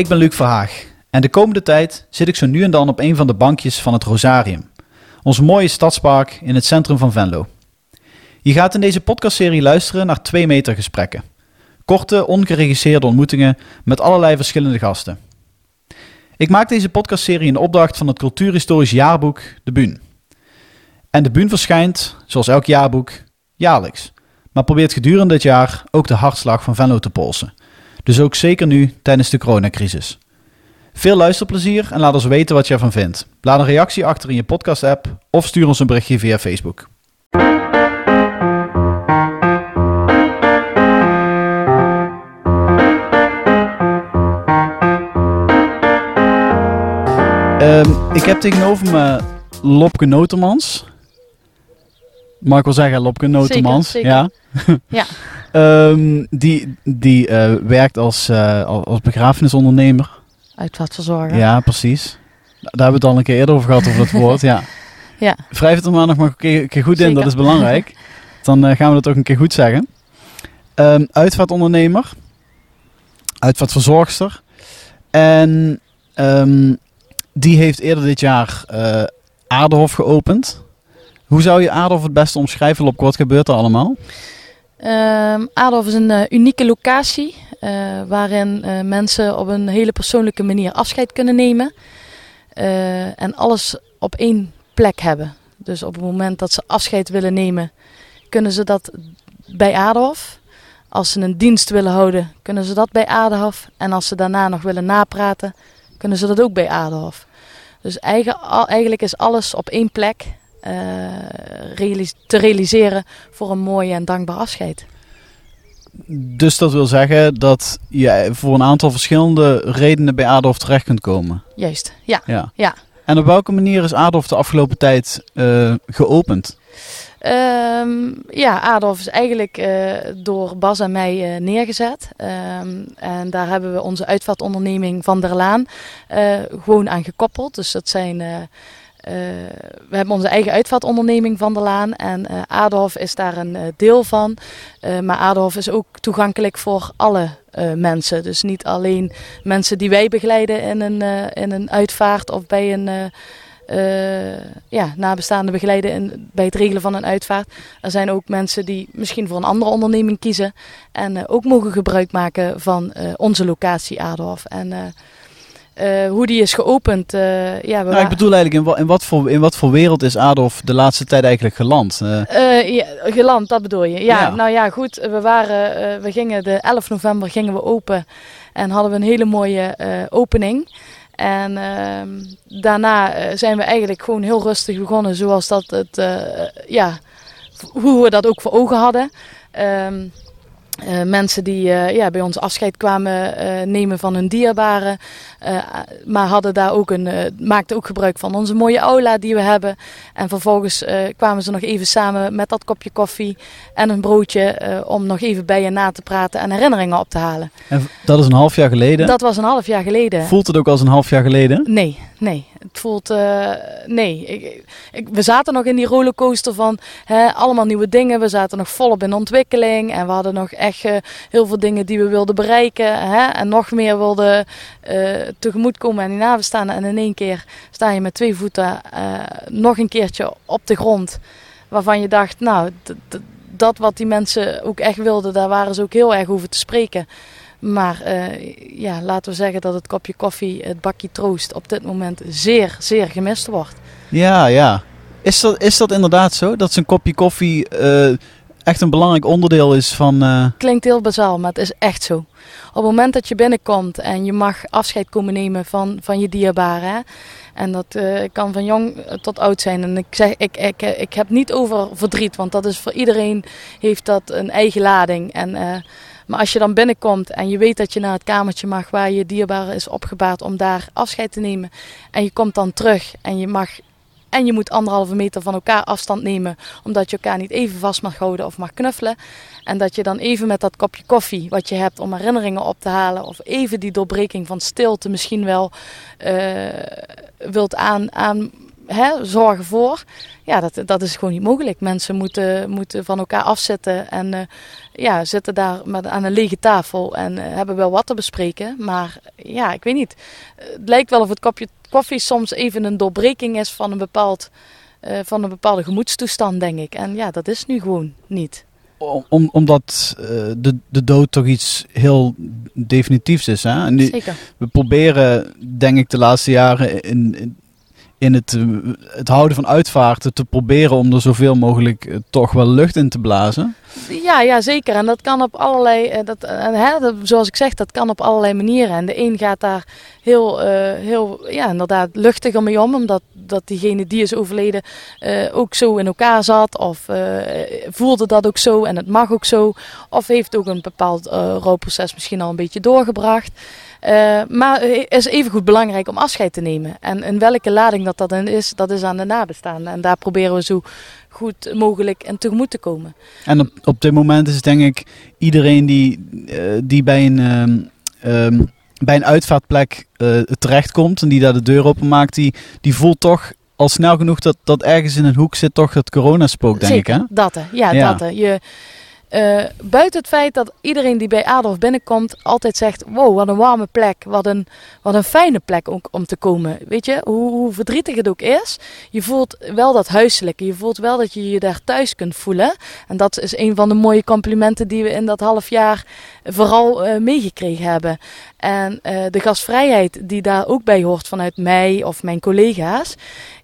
Ik ben Luc Verhaag en de komende tijd zit ik zo nu en dan op een van de bankjes van het Rosarium, ons mooie stadspark in het centrum van Venlo. Je gaat in deze podcastserie luisteren naar twee meter gesprekken. Korte, ongeregisseerde ontmoetingen met allerlei verschillende gasten. Ik maak deze podcastserie in opdracht van het cultuurhistorisch jaarboek De Buun. En De Buun verschijnt, zoals elk jaarboek, jaarlijks. Maar probeert gedurende dit jaar ook de hartslag van Venlo te polsen. Dus ook zeker nu tijdens de coronacrisis. Veel luisterplezier en laat ons weten wat je ervan vindt. Laat een reactie achter in je podcast-app of stuur ons een berichtje via Facebook. Ehm, ik heb tegenover me Lopke Notemans. Mag ik wel zeggen, Lopke Notemans. zeker. Ja. Ja. Ehm, die die eh, werkt als, eh, als begrafenisondernemer. Uitvaartverzorger. Ja, precies. Daar hebben we het al een keer eerder over gehad, over dat woord. Ja. Ja. Wrijf het er maar nog maar een keer, goed in, Zeker. dat is belangrijk. Dan eh, gaan we dat ook een keer goed zeggen. Ehm uitvaartondernemer. Uitvaartverzorgster. En ehm, die heeft eerder dit jaar Aardehof geopend. Hoe zou je Aardehof het beste omschrijven, Lopke? Wat gebeurt er allemaal? Ehm, Adolf is een eh, unieke locatie eh, waarin eh, mensen op een hele persoonlijke manier afscheid kunnen nemen. En alles op één plek hebben. Dus op het moment dat ze afscheid willen nemen, kunnen ze dat bij Adolf. Als ze een dienst willen houden, kunnen ze dat bij Adolf. En als ze daarna nog willen napraten, kunnen ze dat ook bij Adolf. Dus eigenlijk is alles op één plek realis- te realiseren voor een mooi en dankbaar afscheid. Dus dat wil zeggen dat je voor een aantal verschillende redenen bij Aardhof terecht kunt komen. Juist, ja. Ja. Ja. En op welke manier is Aardhof de afgelopen tijd eh, geopend? Ehm, ja, Adolf is eigenlijk eh, door Bas en mij eh, neergezet. Ehm, en daar hebben we onze uitvaartonderneming Van der Laan eh, gewoon aan gekoppeld. Dus dat zijn... eh, we hebben onze eigen uitvaartonderneming Van der Laan en Adolf is daar een eh, deel van. Maar Adolf is ook toegankelijk voor alle mensen. Dus niet alleen mensen die wij begeleiden in een, in een uitvaart of bij een... ja, nabestaanden begeleiden bij het regelen van een uitvaart. Er zijn ook mensen die misschien voor een andere onderneming kiezen en ook mogen gebruik maken van onze locatie Adorf. En eh, hoe die is geopend, eh, ja, Nou, ik bedoel eigenlijk, in, wa- in, wat voor, in wat voor wereld is Aardhof de laatste tijd eigenlijk geland? Eh, ja, geland, dat bedoel je. Ja, Ja. nou ja, goed. We, waren, we gingen de 11 november gingen we open en hadden we een hele mooie opening. En ehm, daarna zijn we eigenlijk gewoon heel rustig begonnen, zoals dat het, ja, hoe we dat ook voor ogen hadden. Ehm, eh, mensen die ja, bij ons afscheid kwamen nemen van hun dierbaren. Eh, maar hadden daar ook een, eh, maakten ook gebruik van onze mooie aula die we hebben. En vervolgens eh, kwamen ze nog even samen met dat kopje koffie en een broodje. om nog even bij je na te praten en herinneringen op te halen. en dat is een half jaar geleden. Dat was een half jaar geleden. Voelt het ook als een half jaar geleden? Nee, nee. Het voelt. nee. Ik, ik, we zaten nog in die rollercoaster van hè, allemaal nieuwe dingen. We zaten nog volop in ontwikkeling. En we hadden nog echt heel veel dingen die we wilden bereiken. Hè, en nog meer wilden tegemoetkomen aan die nabestaanden. En in één keer sta je met twee voeten eh, nog een keertje op de grond. Waarvan je dacht, nou, dat wat die mensen ook echt wilden, daar waren ze ook heel erg over te spreken. Maar eh, ja, laten we zeggen dat het kopje koffie, het bakje troost, op dit moment zeer, zeer gemist wordt. Ja, ja. Is dat, is dat inderdaad zo? Dat zo'n kopje koffie eh, echt een belangrijk onderdeel is van... eh, Klinkt heel bazaal, maar het is echt zo. Op het moment dat je binnenkomt en je mag afscheid komen nemen van, van je dierbaren. En dat eh, kan van jong tot oud zijn. En ik zeg, ik, ik, ik heb niet over verdriet, want dat is voor iedereen heeft dat een eigen lading. En, eh, maar als je dan binnenkomt en je weet dat je naar het kamertje mag waar je dierbare is opgebaard om daar afscheid te nemen. En je komt dan terug en je mag en je moet anderhalve meter van elkaar afstand nemen, omdat je elkaar niet even vast mag houden of mag knuffelen. En dat je dan even met dat kopje koffie wat je hebt om herinneringen op te halen, of even die doorbreking van stilte misschien wel eh, wilt aan, aan, hè, zorgen voor. Ja, dat, dat is gewoon niet mogelijk. Mensen moeten, moeten van elkaar afzetten en uh, ja, zitten daar met, aan een lege tafel en uh, hebben wel wat te bespreken. Maar ja, ik weet niet. Het lijkt wel of het kopje koffie soms even een doorbreking is van een, bepaald, uh, van een bepaalde gemoedstoestand, denk ik. En ja, dat is nu gewoon niet. Om, omdat uh, de, de dood toch iets heel definitiefs is. Hè? En Zeker. We proberen, denk ik, de laatste jaren in, in, in het, uh, het houden van uitvaarten te proberen om er zoveel mogelijk uh, toch wel lucht in te blazen. Ja, ja, zeker. En dat kan op allerlei, dat, hè, dat, zoals ik zeg, dat kan op allerlei manieren. En de een gaat daar heel, heel ja, inderdaad luchtiger mee om, omdat dat diegene die is overleden ook zo in elkaar zat. Of voelde dat ook zo en het mag ook zo. Of heeft ook een bepaald rouwproces misschien al een beetje doorgebracht. Uh, maar het is even goed belangrijk om afscheid te nemen. En in welke lading dat dat is, dat is aan de nabestaanden. En daar proberen we zo goed mogelijk en tegemoet te komen. En op, op dit moment is denk ik iedereen die, uh, die bij een, um, um, bij een uitvaartplek uh, terechtkomt en die daar de deur open maakt, die, die voelt toch al snel genoeg dat, dat ergens in een hoek zit toch het coronaspook, denk Zeker, ik. Hè? Dat, ja, ja. dat. Je, uh, buiten het feit dat iedereen die bij Adolf binnenkomt altijd zegt: Wow, wat een warme plek. Wat een, wat een fijne plek om, te komen. Weet je, hoe, hoe, verdrietig het ook is. Je voelt wel dat huiselijke. Je voelt wel dat je je daar thuis kunt voelen. En dat is een van de mooie complimenten die we in dat half jaar vooral uh, meegekregen hebben. En uh, de gastvrijheid die daar ook bij hoort vanuit mij of mijn collega's.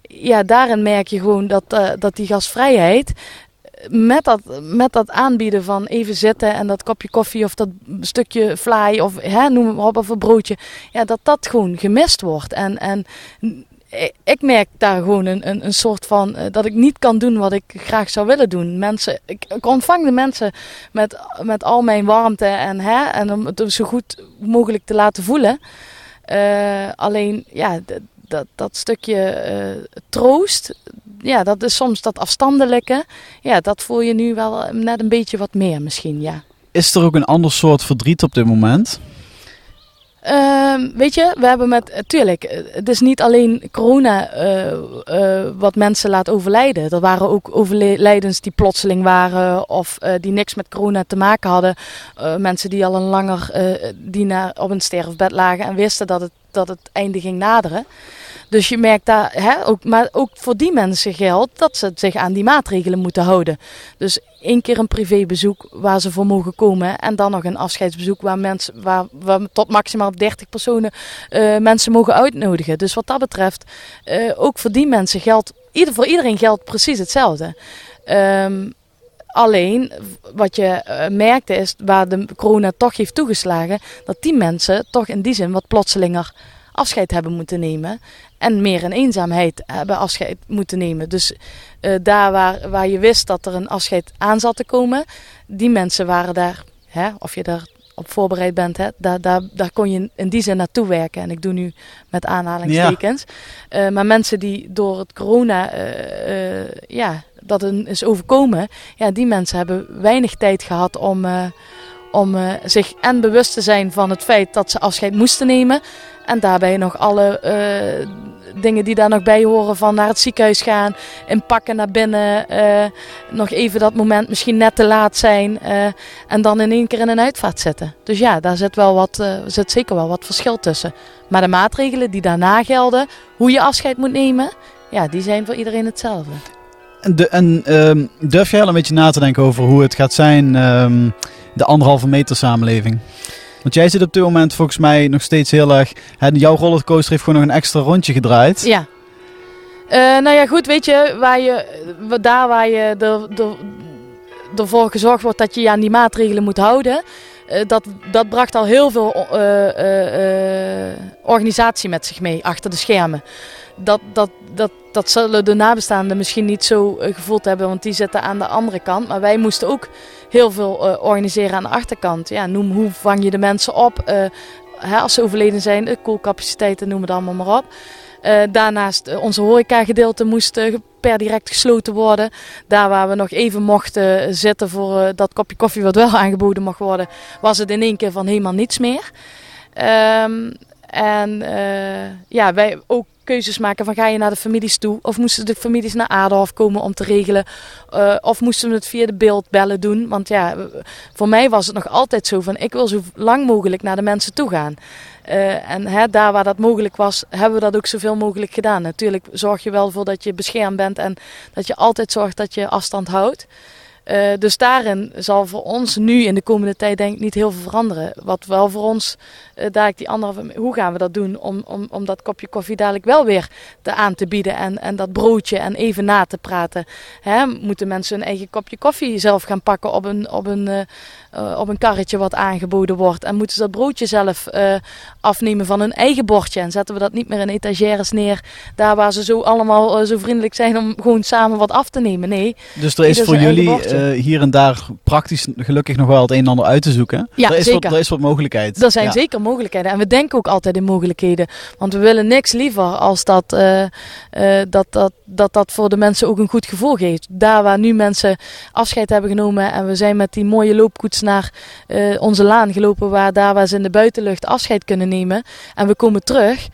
Ja, daarin merk je gewoon dat, dat die gastvrijheid met dat, met dat aanbieden van even zitten en dat kopje koffie of dat stukje fly of hè, noem maar op of een broodje, ja, dat dat gewoon gemist wordt. En, en ik merk daar gewoon een, een, een soort van uh, dat ik niet kan doen wat ik graag zou willen doen. Mensen, ik, ontvang de mensen met, met al mijn warmte en, hè, en om het zo goed mogelijk te laten voelen. Uh, alleen, ja, dat, dat stukje uh, troost, ja, dat is soms dat afstandelijke. Ja, dat voel je nu wel net een beetje wat meer misschien, ja. Is er ook een ander soort verdriet op dit moment? Uh, weet je, we hebben met, tuurlijk, het is niet alleen corona uh, uh, wat mensen laat overlijden. Er waren ook overlijdens die plotseling waren of die niks met corona te maken hadden. mensen die al een langer die naar, op een sterfbed lagen en wisten dat het, dat het einde ging naderen. Dus je merkt daar, hè, ook, maar ook voor die mensen geldt dat ze zich aan die maatregelen moeten houden. Dus één keer een privébezoek waar ze voor mogen komen. En dan nog een afscheidsbezoek waar, mensen, waar, tot maximaal 30 personen uh, mensen mogen uitnodigen. Dus wat dat betreft, uh, ook voor die mensen geldt, ieder, voor iedereen geldt precies hetzelfde. Um, Alleen wat je uh, merkte is, waar de corona toch heeft toegeslagen, dat die mensen toch in die zin wat plotselinger afscheid hebben moeten nemen. En meer in eenzaamheid hebben afscheid moeten nemen. Dus uh, daar waar, waar je wist dat er een afscheid aan zat te komen, die mensen waren daar, hè, of je daar op voorbereid bent, hè, daar, daar, daar kon je in die zin naartoe werken. En ik doe nu met aanhalingstekens. Ja. Uh, maar mensen die door het corona, uh, ja, dat een is overkomen, ja, die mensen hebben weinig tijd gehad om, om zich en bewust te zijn van het feit dat ze afscheid moesten nemen. En daarbij nog alle uh, dingen die daar nog bij horen van naar het ziekenhuis gaan, inpakken naar binnen, uh, nog even dat moment misschien net te laat zijn uh, en dan in één keer in een uitvaart zetten. Dus ja, daar zit, wel wat, zit zeker wel wat verschil tussen. Maar de maatregelen die daarna gelden, hoe je afscheid moet nemen, ja, die zijn voor iedereen hetzelfde. De, en um, durf jij al een beetje na te denken over hoe het gaat zijn, um, de anderhalve meter samenleving? Want jij zit op dit moment volgens mij nog steeds heel erg. Hè, jouw rollercoaster heeft gewoon nog een extra rondje gedraaid. Ja. Uh, nou ja, goed, weet je, waar je, daar waar je er, er, ervoor gezorgd wordt dat je je aan die maatregelen moet houden. Uh, dat, dat bracht al heel veel uh, organisatie met zich mee achter de schermen. Dat, dat, dat, dat zullen de nabestaanden misschien niet zo gevoeld hebben, want die zitten aan de andere kant. Maar wij moesten ook heel veel uh, organiseren aan de achterkant. Ja, noem hoe vang je de mensen op uh, hè, als ze overleden zijn, de koelcapaciteiten, noem het allemaal maar op. Uh, daarnaast onze horecagedeelte moest per direct gesloten worden. Daar waar we nog even mochten zitten voor dat kopje koffie wat wel aangeboden mag worden, was het in één keer van helemaal niets meer. Um, en ja, wij ook keuzes maken van ga je naar de families toe of moesten de families naar Adolf komen om te regelen of moesten we het via de beeldbellen doen want ja voor mij was het nog altijd zo van ik wil zo lang mogelijk naar de mensen toe gaan uh, en hè, daar waar dat mogelijk was, hebben we dat ook zoveel mogelijk gedaan. Natuurlijk zorg je wel voor dat je beschermd bent en dat je altijd zorgt dat je afstand houdt. Uh, dus daarin zal voor ons nu in de komende tijd denk ik niet heel veel veranderen. Wat wel voor ons, uh, daar ik die andere, hoe gaan we dat doen om, om, om dat kopje koffie dadelijk wel weer te aan te bieden en, en dat broodje en even na te praten. Hè, moeten mensen hun eigen kopje koffie zelf gaan pakken op een, op een, uh, op een karretje wat aangeboden wordt. En moeten ze dat broodje zelf afnemen van hun eigen bordje. En zetten we dat niet meer in etagères neer, daar waar ze zo allemaal zo vriendelijk zijn om gewoon samen wat af te nemen. Nee. Dus er is voor jullie hier en daar praktisch gelukkig nog wel het een en ander uit te zoeken. Ja, er, is zeker. Wat, er is wat mogelijkheid. Er zijn zeker mogelijkheden. En we denken ook altijd in mogelijkheden. Want we willen niks liever als dat, dat, dat, dat dat voor de mensen ook een goed gevoel geeft. Daar waar nu mensen afscheid hebben genomen en we zijn met die mooie loopkoets naar onze laan gelopen, waar daar waar ze in de buitenlucht afscheid kunnen nemen. En we komen terug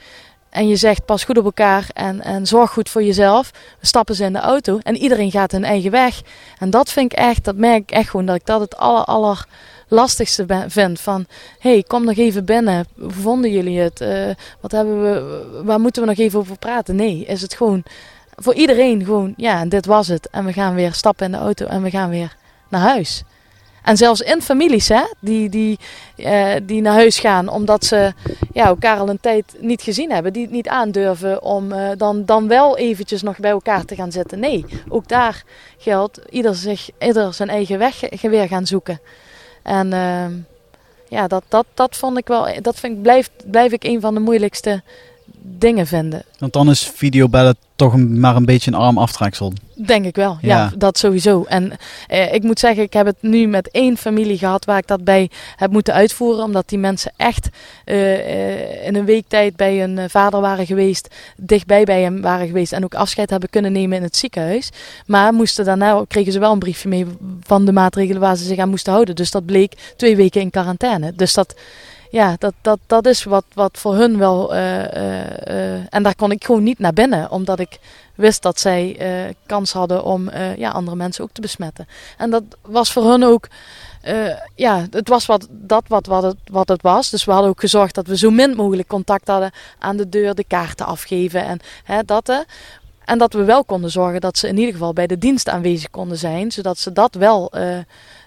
en je zegt pas goed op elkaar en, en zorg goed voor jezelf. We stappen ze in de auto en iedereen gaat hun eigen weg. En dat vind ik echt, dat merk ik echt gewoon, dat ik dat het aller, lastigste vind. Van, hey, kom nog even binnen. Hoe vonden jullie het? Uh, wat hebben we, waar moeten we nog even over praten? Nee, is het gewoon voor iedereen gewoon, ja, dit was het. En we gaan weer stappen in de auto en we gaan weer naar huis. En zelfs in families, hè, die, die, uh, die naar huis gaan omdat ze ja, elkaar al een tijd niet gezien hebben. Die het niet aandurven om uh, dan, dan wel eventjes nog bij elkaar te gaan zitten. Nee, ook daar geldt ieder, zich, ieder zijn eigen weg weer gaan zoeken. En uh, ja, dat, dat, dat vond ik wel, dat vind ik, blijf ik een van de moeilijkste dingen vinden. Want dan is videobellen toch maar een beetje een arm aftreksel. Denk ik wel, ja, dat sowieso. En eh, ik moet zeggen, ik heb het nu met één familie gehad waar ik dat bij heb moeten uitvoeren. Omdat die mensen echt uh, in een week tijd bij hun vader waren geweest, dichtbij bij hem waren geweest en ook afscheid hebben kunnen nemen in het ziekenhuis. Maar moesten daarna, kregen ze wel een briefje mee van de maatregelen waar ze zich aan moesten houden. Dus dat bleek twee weken in quarantaine. Dus dat ja, dat, dat, dat is wat, wat voor hun wel. Uh, uh, en daar kon ik gewoon niet naar binnen, omdat ik wist dat zij kans hadden om ja, andere mensen ook te besmetten. En dat was voor hun ook. ja, het was wat, dat wat, wat, het, wat het was. Dus we hadden ook gezorgd dat we zo min mogelijk contact hadden aan de deur, de kaarten afgeven en hè, dat. En dat we wel konden zorgen dat ze in ieder geval bij de dienst aanwezig konden zijn, zodat ze dat wel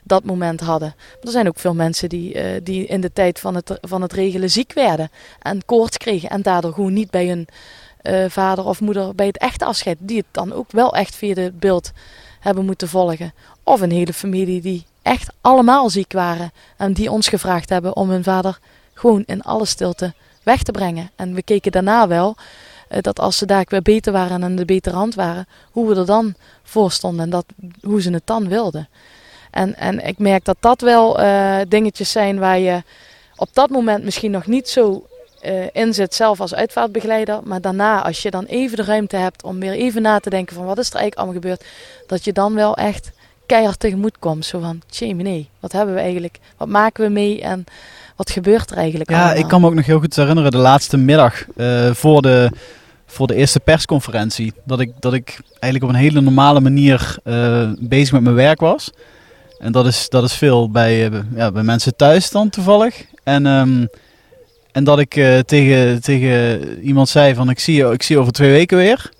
dat moment hadden. er zijn ook veel mensen die, uh, die in de tijd van het, van het regelen ziek werden en koorts kregen en daardoor gewoon niet bij hun uh, vader of moeder bij het echte afscheid, die het dan ook wel echt via het beeld hebben moeten volgen. Of een hele familie die echt allemaal ziek waren en die ons gevraagd hebben om hun vader gewoon in alle stilte weg te brengen. En we keken daarna wel dat als ze daar weer beter waren en de betere hand waren, hoe we er dan voor stonden en dat, hoe ze het dan wilden. En, en ik merk dat dat wel uh, dingetjes zijn waar je op dat moment misschien nog niet zo uh, in zit zelf als uitvaartbegeleider. Maar daarna, als je dan even de ruimte hebt om weer even na te denken van wat is er eigenlijk allemaal gebeurd. Dat je dan wel echt keihard tegemoet komt. Zo van, tjee nee, wat hebben we eigenlijk? Wat maken we mee en wat gebeurt er eigenlijk Ja, ik kan me ook nog heel goed herinneren de laatste middag uh, voor de voor de eerste persconferentie. Dat ik, dat ik eigenlijk op een hele normale manier uh, bezig met mijn werk was. En dat is, dat is veel bij, uh, ja, bij mensen thuis dan toevallig. En, um, en dat ik tegen, tegen iemand zei van ik zie je, ik zie je over twee weken weer.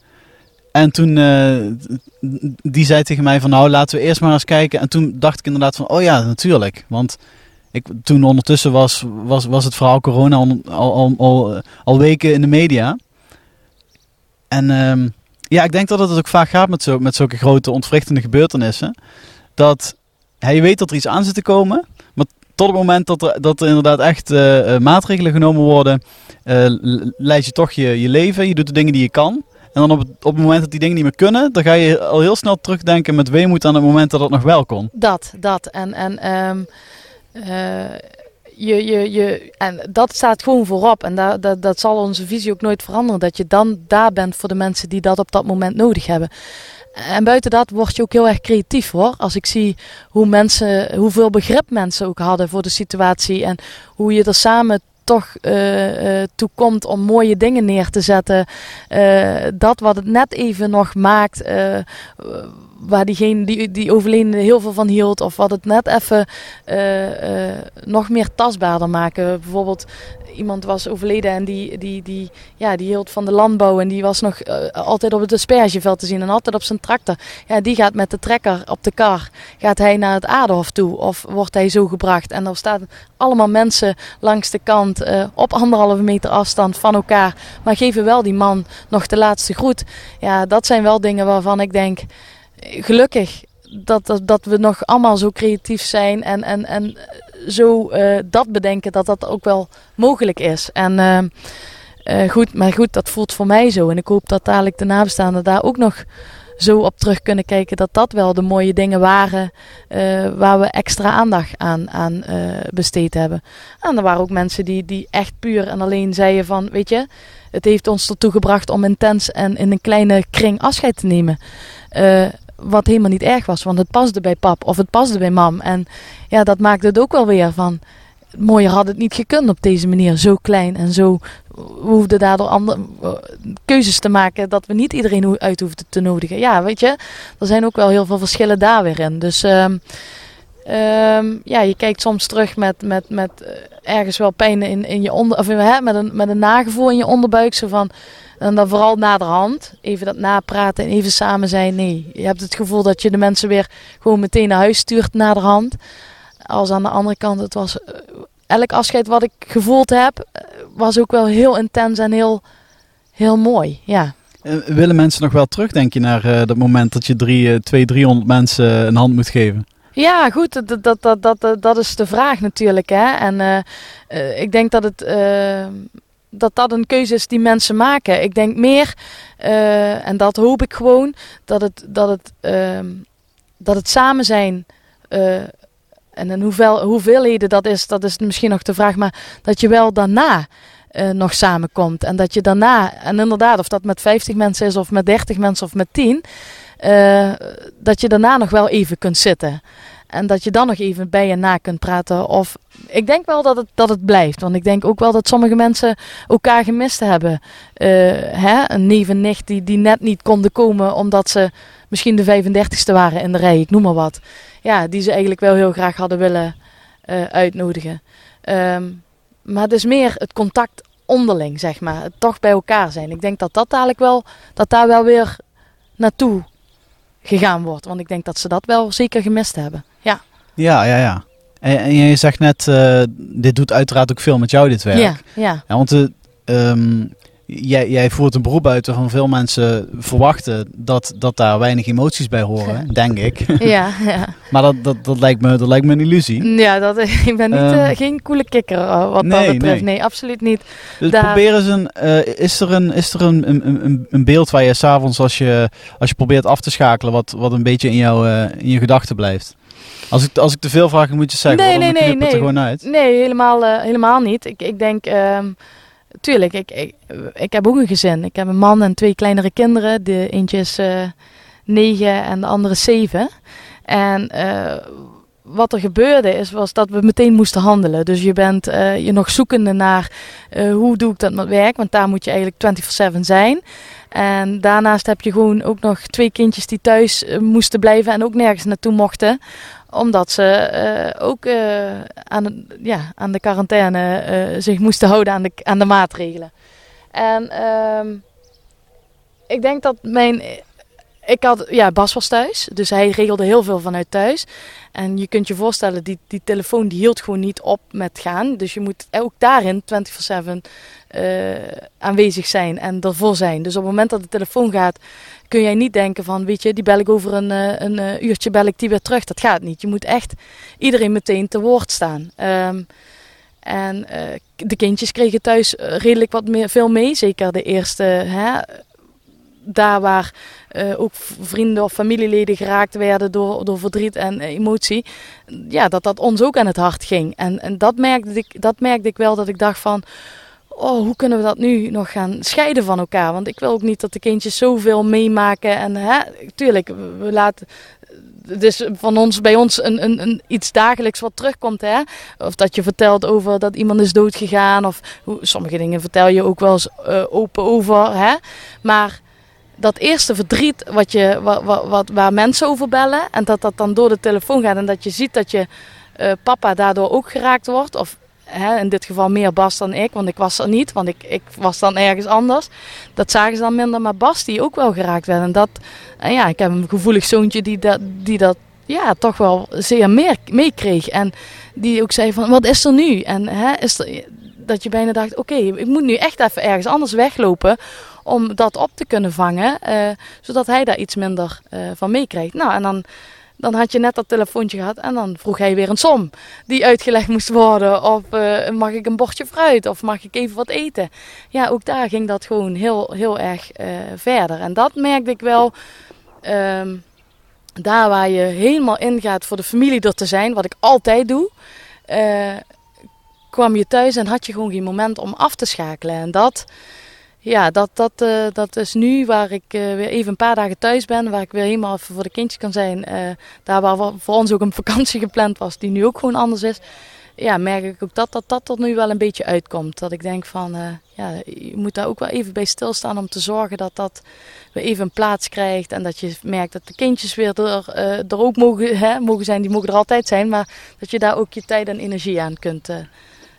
En toen, die zei tegen mij van nou laten we eerst maar eens kijken. En toen dacht ik inderdaad van oh ja natuurlijk. Want ik, toen ondertussen was, was, was het verhaal corona al, al, al, al, weken in de media. En um, ja, ik denk dat het ook vaak gaat met, zo, met zulke grote ontwrichtende gebeurtenissen. Dat je weet dat er iets aan zit te komen. Maar tot het moment dat er, dat er inderdaad echt uh, maatregelen genomen worden, uh, leid je toch je, je leven. Je doet de dingen die je kan. En dan op het, op het moment dat die dingen niet meer kunnen, dan ga je al heel snel terugdenken met weemoed aan het moment dat het nog wel kon. Dat, dat. En, en um, je, je, je, en dat staat gewoon voorop. En dat, dat, dat zal onze visie ook nooit veranderen. Dat je dan daar bent voor de mensen die dat op dat moment nodig hebben. En buiten dat word je ook heel erg creatief hoor. Als ik zie hoe mensen, hoeveel begrip mensen ook hadden voor de situatie. En hoe je er samen toch uh, toe komt om mooie dingen neer te zetten. dat wat het net even nog maakt waar diegene die, die overledene heel veel van hield. Of wat het net even nog meer tastbaarder maken. Bijvoorbeeld iemand was overleden en die, die, die, ja, die hield van de landbouw. En die was nog uh, altijd op het aspergeveld te zien en altijd op zijn tractor. Ja, die gaat met de trekker op de kar. Gaat hij naar het Aderhof toe of wordt hij zo gebracht. En er staan allemaal mensen langs de kant op anderhalve meter afstand van elkaar. Maar geven wel die man nog de laatste groet. Ja, dat zijn wel dingen waarvan ik denk gelukkig dat, dat, we nog allemaal zo creatief zijn en, en, en zo uh, dat bedenken dat dat ook wel mogelijk is. En uh, uh, goed, maar goed, dat voelt voor mij zo. En ik hoop dat dadelijk de nabestaanden daar ook nog zo op terug kunnen kijken dat dat wel de mooie dingen waren waar we extra aandacht aan, aan besteed hebben. En er waren ook mensen die, die echt puur en alleen zeiden van, weet je, het heeft ons ertoe gebracht om intens en in een kleine kring afscheid te nemen. Wat helemaal niet erg was, want het paste bij pap of het paste bij mam. En ja, dat maakte het ook wel weer van. Mooier had het niet gekund op deze manier, zo klein en zo. We hoefden daardoor andere keuzes te maken dat we niet iedereen uit hoefden te nodigen. Ja, weet je, er zijn ook wel heel veel verschillen daar weer in. Dus um, um, ja, je kijkt soms terug met, met, met eh, ergens wel pijn in, in je onder, of hè, met, een, met een nagevoel in je onderbuik. Zo van, en dan vooral naderhand, even dat napraten en even samen zijn. Nee, je hebt het gevoel dat je de mensen weer gewoon meteen naar huis stuurt naderhand. Als aan de andere kant, het was eh, elk afscheid wat ik gevoeld heb, eh, was ook wel heel intens en heel, heel mooi. Ja. Willen mensen nog wel terug, denk je, naar uh, dat moment dat je drie, twee, driehonderd mensen een hand moet geven? Ja, goed, dat, dat, dat, dat, dat is de vraag natuurlijk. Hè? En uh, ik denk dat het dat dat een keuze is die mensen maken. Ik denk meer, en dat hoop ik gewoon, dat het, dat het, uh, dat het samen zijn. En in hoeveel, hoeveelheden dat is, dat is misschien nog de vraag. Maar dat je wel daarna nog samenkomt. En dat je daarna, en inderdaad, of dat met 50 mensen is, of met 30 mensen, of met 10. Dat je daarna nog wel even kunt zitten. En dat je dan nog even bij je na kunt praten. Of ik denk wel dat het, dat het blijft. Want ik denk ook wel dat sommige mensen elkaar gemist hebben. Uh, hè? Een neef en nicht die, die net niet konden komen omdat ze misschien de 35ste waren in de rij. Ik noem maar wat. Ja, die ze eigenlijk wel heel graag hadden willen uh, uitnodigen. Um, maar het is meer het contact onderling, zeg maar. Het toch bij elkaar zijn. Ik denk dat dat dadelijk wel, dat daar wel weer naartoe gegaan wordt. Want ik denk dat ze dat wel zeker gemist hebben. Ja, ja, ja. ja. En, en je zegt net, uh, dit doet uiteraard ook veel met jou, dit werk. Ja, ja. ja want de, um, jij, jij voert een beroep uit waarvan veel mensen verwachten dat, dat daar weinig emoties bij horen, denk ik. Ja, ja. maar dat, dat, dat, lijkt me, dat lijkt me een illusie. Ja, dat, ik ben niet, um, uh, geen coole kikker uh, wat nee, dat betreft. Nee. nee. absoluut niet. Dus daar... probeer eens een, uh, is er een, is er een, een, een, een beeld waar je s'avonds als je, als je probeert af te schakelen, wat, wat een beetje in, jou, in je gedachten blijft? Als ik, als ik te veel vraag, moet je zeggen. Nee, nee, nee. nee. er gewoon uit. Nee, helemaal, helemaal niet. Ik, ik denk, um, tuurlijk, ik, ik, ik heb ook een gezin. Ik heb een man en twee kleinere kinderen. De eentje is uh, negen en de andere zeven. En uh, wat er gebeurde is, was dat we meteen moesten handelen. Dus je bent uh, je nog zoekende naar hoe doe ik dat met werk. Want daar moet je eigenlijk 24-7 zijn. En daarnaast heb je gewoon ook nog twee kindjes die thuis moesten blijven en ook nergens naartoe mochten omdat ze uh, ook uh, aan, de, ja, aan de quarantaine uh, zich moesten houden aan de, aan de maatregelen. En um, ik denk dat mijn. Ik had, ja, Bas was thuis, dus hij regelde heel veel vanuit thuis. En je kunt je voorstellen, die, die telefoon die hield gewoon niet op met gaan. Dus je moet ook daarin 24-7 aanwezig zijn en ervoor zijn. Dus op het moment dat de telefoon gaat, kun jij niet denken van, weet je, die bel ik over een, eh, een eh, uurtje, bel ik die weer terug. Dat gaat niet. Je moet echt iedereen meteen te woord staan. Um, en uh, de kindjes kregen thuis redelijk wat meer, veel mee. Zeker de eerste, hè, daar waar ook vrienden of familieleden geraakt werden door, door verdriet en emotie. Ja, dat dat ons ook aan het hart ging. En, en dat, merkte ik, dat merkte ik wel dat ik dacht van oh, hoe kunnen we dat nu nog gaan scheiden van elkaar? Want ik wil ook niet dat de kindjes zoveel meemaken. En hè, tuurlijk, we laten is van ons, bij ons een, een, een, iets dagelijks wat terugkomt. Hè? Of dat je vertelt over dat iemand is doodgegaan. Of hoe, sommige dingen vertel je ook wel eens uh, open over. Hè? Maar dat eerste verdriet wat je, wat, wat, waar mensen over bellen. En dat dat dan door de telefoon gaat. En dat je ziet dat je uh, papa daardoor ook geraakt wordt. Of hè, in dit geval meer Bas dan ik. Want ik was er niet. Want ik, ik was dan ergens anders. Dat zagen ze dan minder. Maar Bas die ook wel geraakt werd. En dat, en ja, ik heb een gevoelig zoontje die dat, die dat ja, toch wel zeer meer meekreeg. En die ook zei van, wat is er nu? En hè, is dat je bijna dacht, oké, ik moet nu echt even ergens anders weglopen om dat op te kunnen vangen, uh, zodat hij daar iets minder uh, van meekrijgt. Nou, en dan, dan had je net dat telefoontje gehad en dan vroeg hij weer een som die uitgelegd moest worden. Of uh, mag ik een bordje fruit of mag ik even wat eten? Ja, ook daar ging dat gewoon heel, heel erg verder. En dat merkte ik wel. Ehm, daar waar je helemaal ingaat voor de familie er te zijn, wat ik altijd doe, kwam je thuis en had je gewoon geen moment om af te schakelen. En dat, ja, dat, dat, uh, dat is nu waar ik uh, weer even een paar dagen thuis ben, waar ik weer helemaal even voor de kindjes kan zijn. Uh, daar waar voor ons ook een vakantie gepland was, die nu ook gewoon anders is. Ja, merk ik ook dat dat, dat er nu wel een beetje uitkomt. Dat ik denk van, ja, je moet daar ook wel even bij stilstaan om te zorgen dat dat weer even een plaats krijgt. En dat je merkt dat de kindjes weer er, er ook mogen, hè, mogen zijn, die mogen er altijd zijn. Maar dat je daar ook je tijd en energie aan kunt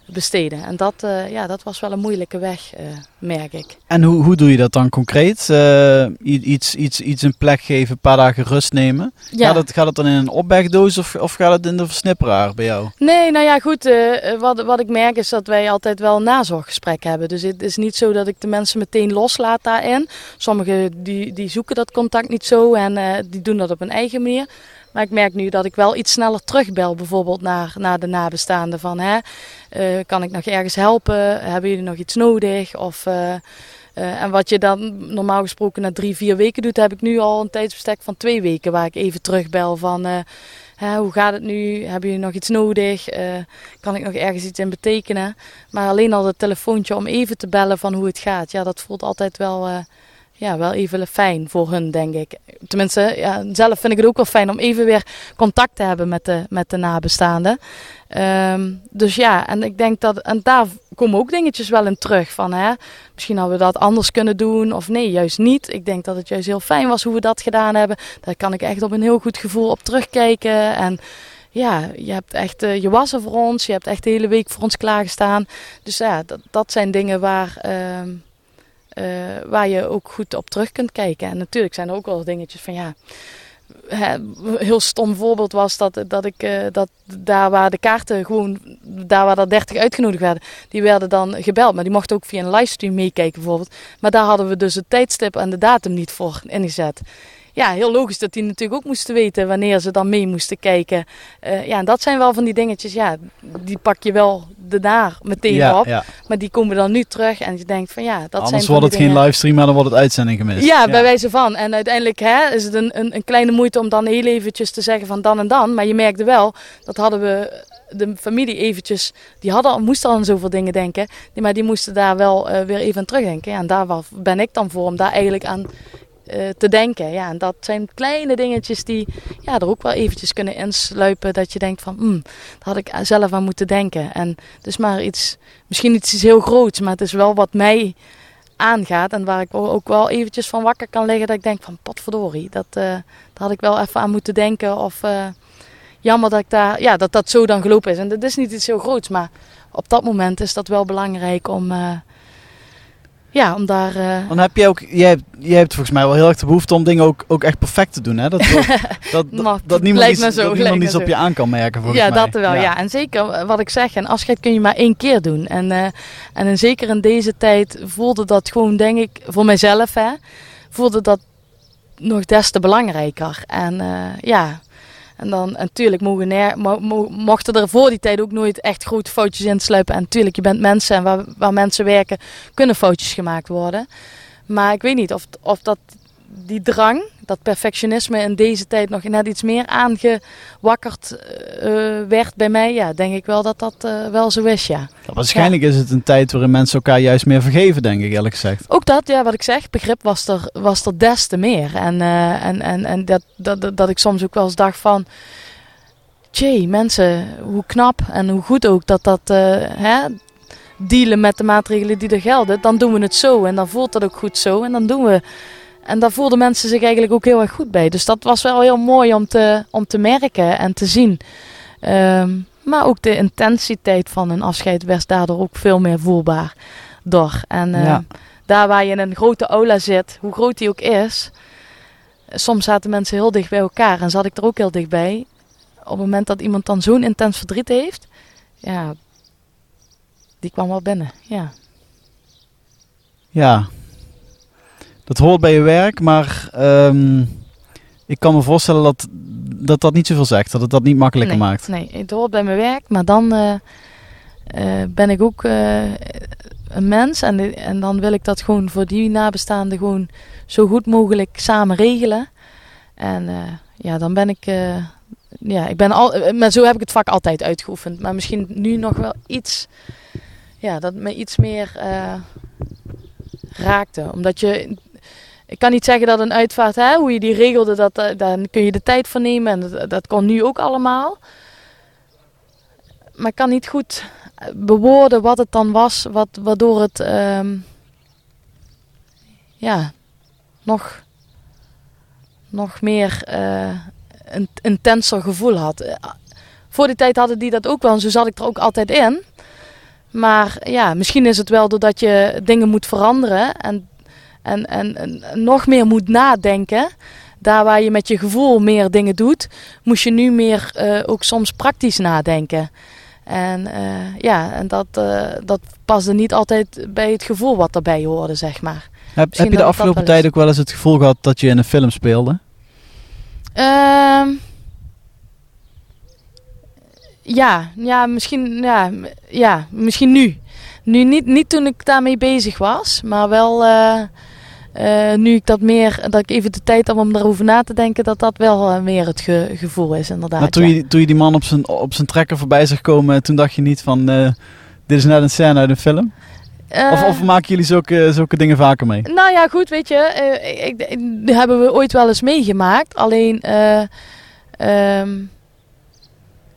besteden. En dat, uh, ja, dat was wel een moeilijke weg, uh, merk ik. En hoe, hoe doe je dat dan concreet? Uh, iets, iets, iets een plek geven, een paar dagen rust nemen? Ja. Gaat, het, gaat het dan in een opbergdoos of, of gaat het in de versnipperaar bij jou? Nee, nou ja, goed. wat, wat ik merk is dat wij altijd wel een nazorggesprek hebben. Dus het is niet zo dat ik de mensen meteen loslaat daarin. Sommigen die, die zoeken dat contact niet zo en die doen dat op een eigen manier. Maar ik merk nu dat ik wel iets sneller terugbel, bijvoorbeeld naar, de nabestaanden. Van, hè, uh, kan ik nog ergens helpen? Hebben jullie nog iets nodig? Of, uh, uh, en wat je dan normaal gesproken na drie, vier weken doet, heb ik nu al een tijdsbestek van twee weken. Waar ik even terugbel van, hè, hoe gaat het nu? Hebben jullie nog iets nodig? kan ik nog ergens iets in betekenen? Maar alleen al het telefoontje om even te bellen van hoe het gaat. Ja, dat voelt altijd wel ja, wel even fijn voor hun, denk ik. Tenminste, ja, zelf vind ik het ook wel fijn om even weer contact te hebben met de, met de nabestaanden. Um, dus ja, en ik denk dat, en daar komen ook dingetjes wel in terug. Van, hè, misschien hadden we dat anders kunnen doen, of nee, juist niet. Ik denk dat het juist heel fijn was hoe we dat gedaan hebben. Daar kan ik echt op een heel goed gevoel op terugkijken. En ja, je hebt echt, uh, je was er voor ons, je hebt echt de hele week voor ons klaargestaan. Dus ja, dat, dat zijn dingen waar. Uh, waar je ook goed op terug kunt kijken. En natuurlijk zijn er ook wel dingetjes van ja. Een heel stom voorbeeld was dat, dat ik uh, dat daar waar de kaarten gewoon, daar waar er 30 uitgenodigd werden, die werden dan gebeld. Maar die mochten ook via een livestream meekijken bijvoorbeeld. Maar daar hadden we dus het tijdstip en de datum niet voor ingezet ja, heel logisch dat die natuurlijk ook moesten weten wanneer ze dan mee moesten kijken. Uh, ja, en dat zijn wel van die dingetjes, ja, die pak je wel daarna meteen ja, op. Ja. Maar die komen dan nu terug en je denkt van ja, dat Anders zijn wordt het geen livestream, maar dan wordt het uitzending gemist. Ja, ja, bij wijze van. En uiteindelijk hè, is het een, een, een kleine moeite om dan heel eventjes te zeggen van dan en dan. Maar je merkte wel, dat hadden we de familie eventjes, die hadden, moesten al aan zoveel dingen denken, maar die moesten daar wel uh, weer even aan terugdenken. Ja, en daar ben ik dan voor om daar eigenlijk aan uh, te denken. Ja, en dat zijn kleine dingetjes die ja, er ook wel eventjes kunnen insluipen. Dat je denkt van, mm, daar had ik zelf aan moeten denken. En is maar iets, misschien iets heel groots, maar het is wel wat mij aangaat. En waar ik ook wel eventjes van wakker kan liggen. Dat ik denk van, potverdorie, dat, uh, daar had ik wel even aan moeten denken. Of uh, jammer dat ik daar, ja, dat dat zo dan gelopen is. En dat is niet iets heel groots, maar op dat moment is dat wel belangrijk om ja, om daar... Uh... Dan heb je ook, jij, hebt, jij hebt volgens mij wel heel erg de behoefte om dingen ook, ook echt perfect te doen. Hè? Dat, dat, dat, dat niemand iets, zo, dat niemand iets op je aan kan merken volgens ja, mij. dat wel. Ja. En zeker eh, wat ik zeg, een afscheid kun je maar één keer doen. En, uh, en zeker in deze tijd voelde dat gewoon, denk ik, voor mijzelf, hè, voelde dat nog des te belangrijker. En uh, ja, en dan natuurlijk mogen neer, mo, mochten er voor die tijd ook nooit echt grote foutjes insluipen. En natuurlijk, je bent mensen en waar, waar mensen werken, kunnen foutjes gemaakt worden. Maar ik weet niet of, of dat die drang, dat perfectionisme in deze tijd nog net iets meer aangewakkerd uh, werd bij mij, ja, denk ik wel dat dat uh, wel zo is, ja. ja waarschijnlijk is het een tijd waarin mensen elkaar juist meer vergeven, denk ik eerlijk gezegd. Ook dat, ja, wat ik zeg, begrip was er, was er des te meer. En, en, en, en dat, dat, dat ik soms ook wel eens dacht van, tjee, mensen, hoe knap en hoe goed ook dat dat, hè, dealen met de maatregelen die er gelden, dan doen we het zo. En dan voelt dat ook goed zo. En dan doen we. En daar voelden mensen zich eigenlijk ook heel erg goed bij. Dus dat was wel heel mooi om te, om te merken en te zien. Um, maar ook de intensiteit van een afscheid werd daardoor ook veel meer voelbaar door. En uh, daar waar je in een grote aula zit, hoe groot die ook is, soms zaten mensen heel dicht bij elkaar en zat ik er ook heel dichtbij. Op het moment dat iemand dan zo'n intens verdriet heeft, ja, die kwam wel binnen, ja. Ja, dat hoort bij je werk, maar um, ik kan me voorstellen dat, dat dat niet zoveel zegt, dat het dat niet makkelijker maakt. Nee, het hoort bij mijn werk, maar dan uh, uh, ben ik ook uh, een mens en, en dan wil ik dat gewoon voor die nabestaanden gewoon zo goed mogelijk samen regelen. En ja, dan ben ik ja, ik ben al, maar zo heb ik het vak altijd uitgeoefend. Maar misschien nu nog wel iets ja, dat me iets meer raakte. Omdat je, ik kan niet zeggen dat een uitvaart, hè, hoe je die regelde, dat, uh, daar kun je de tijd voor nemen. En dat, dat kon nu ook allemaal. Maar ik kan niet goed bewoorden wat het dan was, wat, waardoor het um, ja, nog, nog meer een intenser gevoel had. Voor die tijd hadden die dat ook wel en zo zat ik er ook altijd in. Maar ja, misschien is het wel doordat je dingen moet veranderen en, en, en, en nog meer moet nadenken. Daar waar je met je gevoel meer dingen doet, moest je nu meer uh, ook soms praktisch nadenken. En uh, ja, en dat, uh, dat paste niet altijd bij het gevoel wat erbij hoorde, zeg maar. Heb, heb je de afgelopen tijd ook wel eens het gevoel gehad dat je in een film speelde? Uh, ja, ja, misschien, ja, ja, misschien nu. Nu niet, niet toen ik daarmee bezig was, maar wel uh, uh, nu ik dat meer, dat ik even de tijd heb om daarover na te denken, dat dat wel uh, meer het ge gevoel is inderdaad. Maar toen, je, toen je die man op zijn, op zijn trekker voorbij zag komen, toen dacht je niet van, dit is net een scène uit een film? of, of maken jullie zulke, zulke dingen vaker mee? Nou ja, goed, weet je, ik, ik, ik, hebben we ooit wel eens meegemaakt. Alleen, um,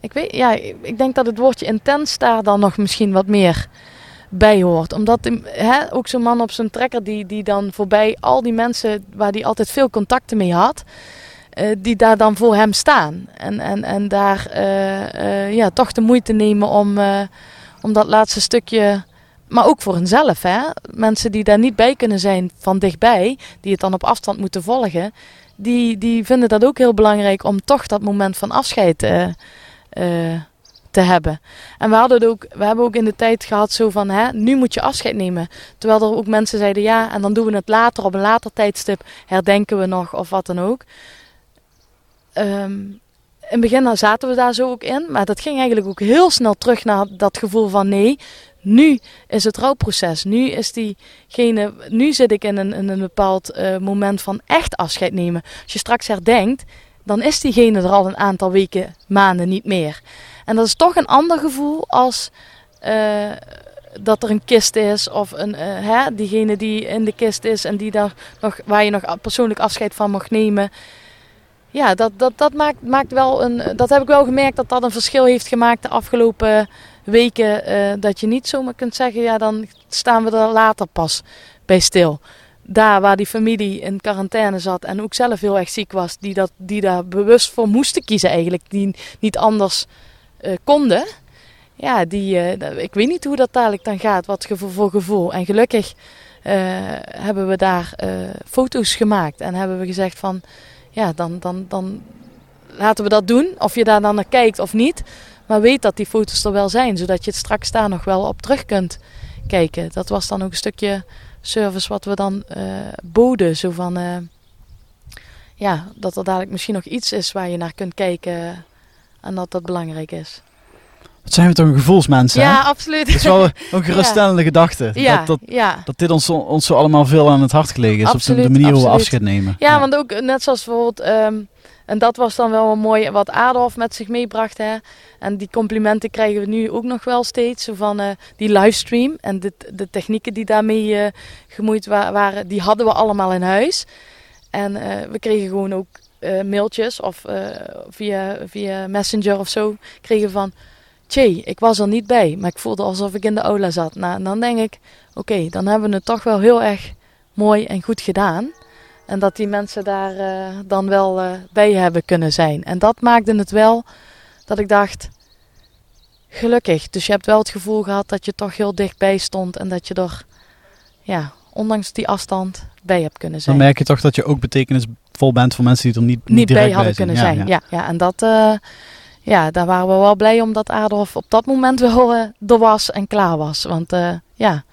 ik weet, ja, ik denk dat het woordje intens daar dan nog misschien wat meer bij hoort. Omdat ook zo'n man op zijn trekker die, die dan voorbij al die mensen waar hij altijd veel contacten mee had, uh, die daar dan voor hem staan. En, en, en daar uh, uh, ja, toch de moeite nemen om, om dat laatste stukje. Maar ook voor henzelf, hè? Mensen die daar niet bij kunnen zijn van dichtbij, die het dan op afstand moeten volgen, die, die vinden dat ook heel belangrijk om toch dat moment van afscheid te hebben. En we, hadden ook, we hebben ook in de tijd gehad zo van, hè, nu moet je afscheid nemen. Terwijl er ook mensen zeiden, ja, en dan doen we het later, op een later tijdstip, herdenken we nog of wat dan ook. Um, in het begin zaten we daar zo ook in, maar dat ging eigenlijk ook heel snel terug naar dat gevoel van nee, nu is het rouwproces. Nu is diegene, nu zit ik in een, een bepaald uh, moment van echt afscheid nemen. Als je straks herdenkt, dan is diegene er al een aantal weken, maanden niet meer. En dat is toch een ander gevoel als uh, dat er een kist is of een, uh, hè, diegene die in de kist is en die daar nog, waar je nog persoonlijk afscheid van mag nemen. Ja, dat, dat, dat maakt, maakt wel een. Dat heb ik wel gemerkt dat dat een verschil heeft gemaakt de afgelopen weken. Uh, dat je niet zomaar kunt zeggen, ja, dan staan we er later pas bij stil daar waar die familie in quarantaine zat en ook zelf heel erg ziek was, die, dat, die daar bewust voor moesten kiezen eigenlijk, die niet anders uh, konden. Ja, die, uh, ik weet niet hoe dat dadelijk dan gaat, wat gevoel voor gevoel. En gelukkig uh, hebben we daar foto's gemaakt en hebben we gezegd van, ja, dan, dan, dan laten we dat doen. Of je daar dan naar kijkt of niet. Maar weet dat die foto's er wel zijn, zodat je het straks daar nog wel op terug kunt kijken. Dat was dan ook een stukje service wat we dan uh, boden. Zo van, ja, dat er dadelijk misschien nog iets is waar je naar kunt kijken en dat dat belangrijk is. Wat zijn we toch een gevoelsmensen, Ja, hè? absoluut. Dat is wel een geruststellende gedachte. ja, Dat, dat, ja. dat dit ons, ons zo allemaal veel aan het hart gelegen is. op de manier hoe we afscheid nemen. Ja, want ook net zoals bijvoorbeeld, ehm, en dat was dan wel een mooi wat Adolf met zich meebracht. Hè? En die complimenten krijgen we nu ook nog wel steeds. Zo van eh, die livestream en de, de technieken die daarmee eh, gemoeid wa- waren, die hadden we allemaal in huis. En eh, we kregen gewoon ook eh, mailtjes of eh, via, via Messenger of zo kregen van... Tjee, ik was er niet bij, maar ik voelde alsof ik in de aula zat. Nou, en dan denk ik, oké, dan hebben we het toch wel heel erg mooi en goed gedaan. En dat die mensen daar eh, dan wel bij hebben kunnen zijn. En dat maakte het wel dat ik dacht, gelukkig. Dus je hebt wel het gevoel gehad dat je toch heel dichtbij stond. En dat je er, ja, ondanks die afstand bij hebt kunnen zijn. Dan merk je toch dat je ook betekenisvol bent voor mensen die er niet, niet, bij hadden kunnen zijn. Ja, ja. en dat, eh, ja, daar waren we wel blij om dat Adolf op dat moment wel eh, er was en klaar was. Want eh, ja,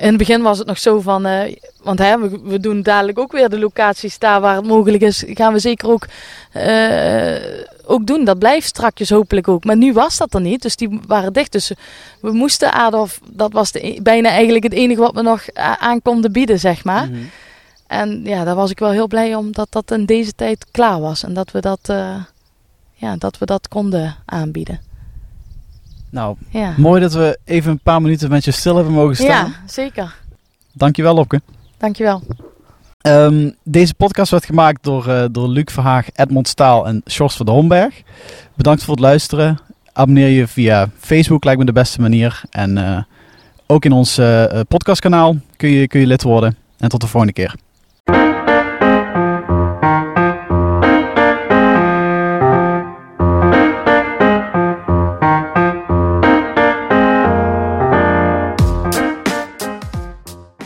in het begin was het nog zo van, want hè, we, we doen dadelijk ook weer de locaties daar waar het mogelijk is, gaan we zeker ook, ook doen. Dat blijft strakjes hopelijk ook. Maar nu was dat er niet, dus die waren dicht. Dus we moesten Adolf, dat was de, e- bijna eigenlijk het enige wat we nog aan konden bieden, zeg maar. Mhm. En ja, daar was ik wel heel blij om dat dat in deze tijd klaar was. En dat we dat, eh, ja, dat, we dat konden aanbieden. Nou, Ja, mooi dat we even een paar minuten met je stil hebben mogen staan. ja zeker. Dankjewel, Lopke. Dankjewel. Ehm, deze podcast werd gemaakt door, eh, door Luc Verhaag, Edmond Staal en Sjors van de Homberg. Bedankt voor het luisteren. Abonneer je via Facebook, lijkt me de beste manier. En eh, ook in ons podcastkanaal kun je, kun je lid worden. En tot de volgende keer.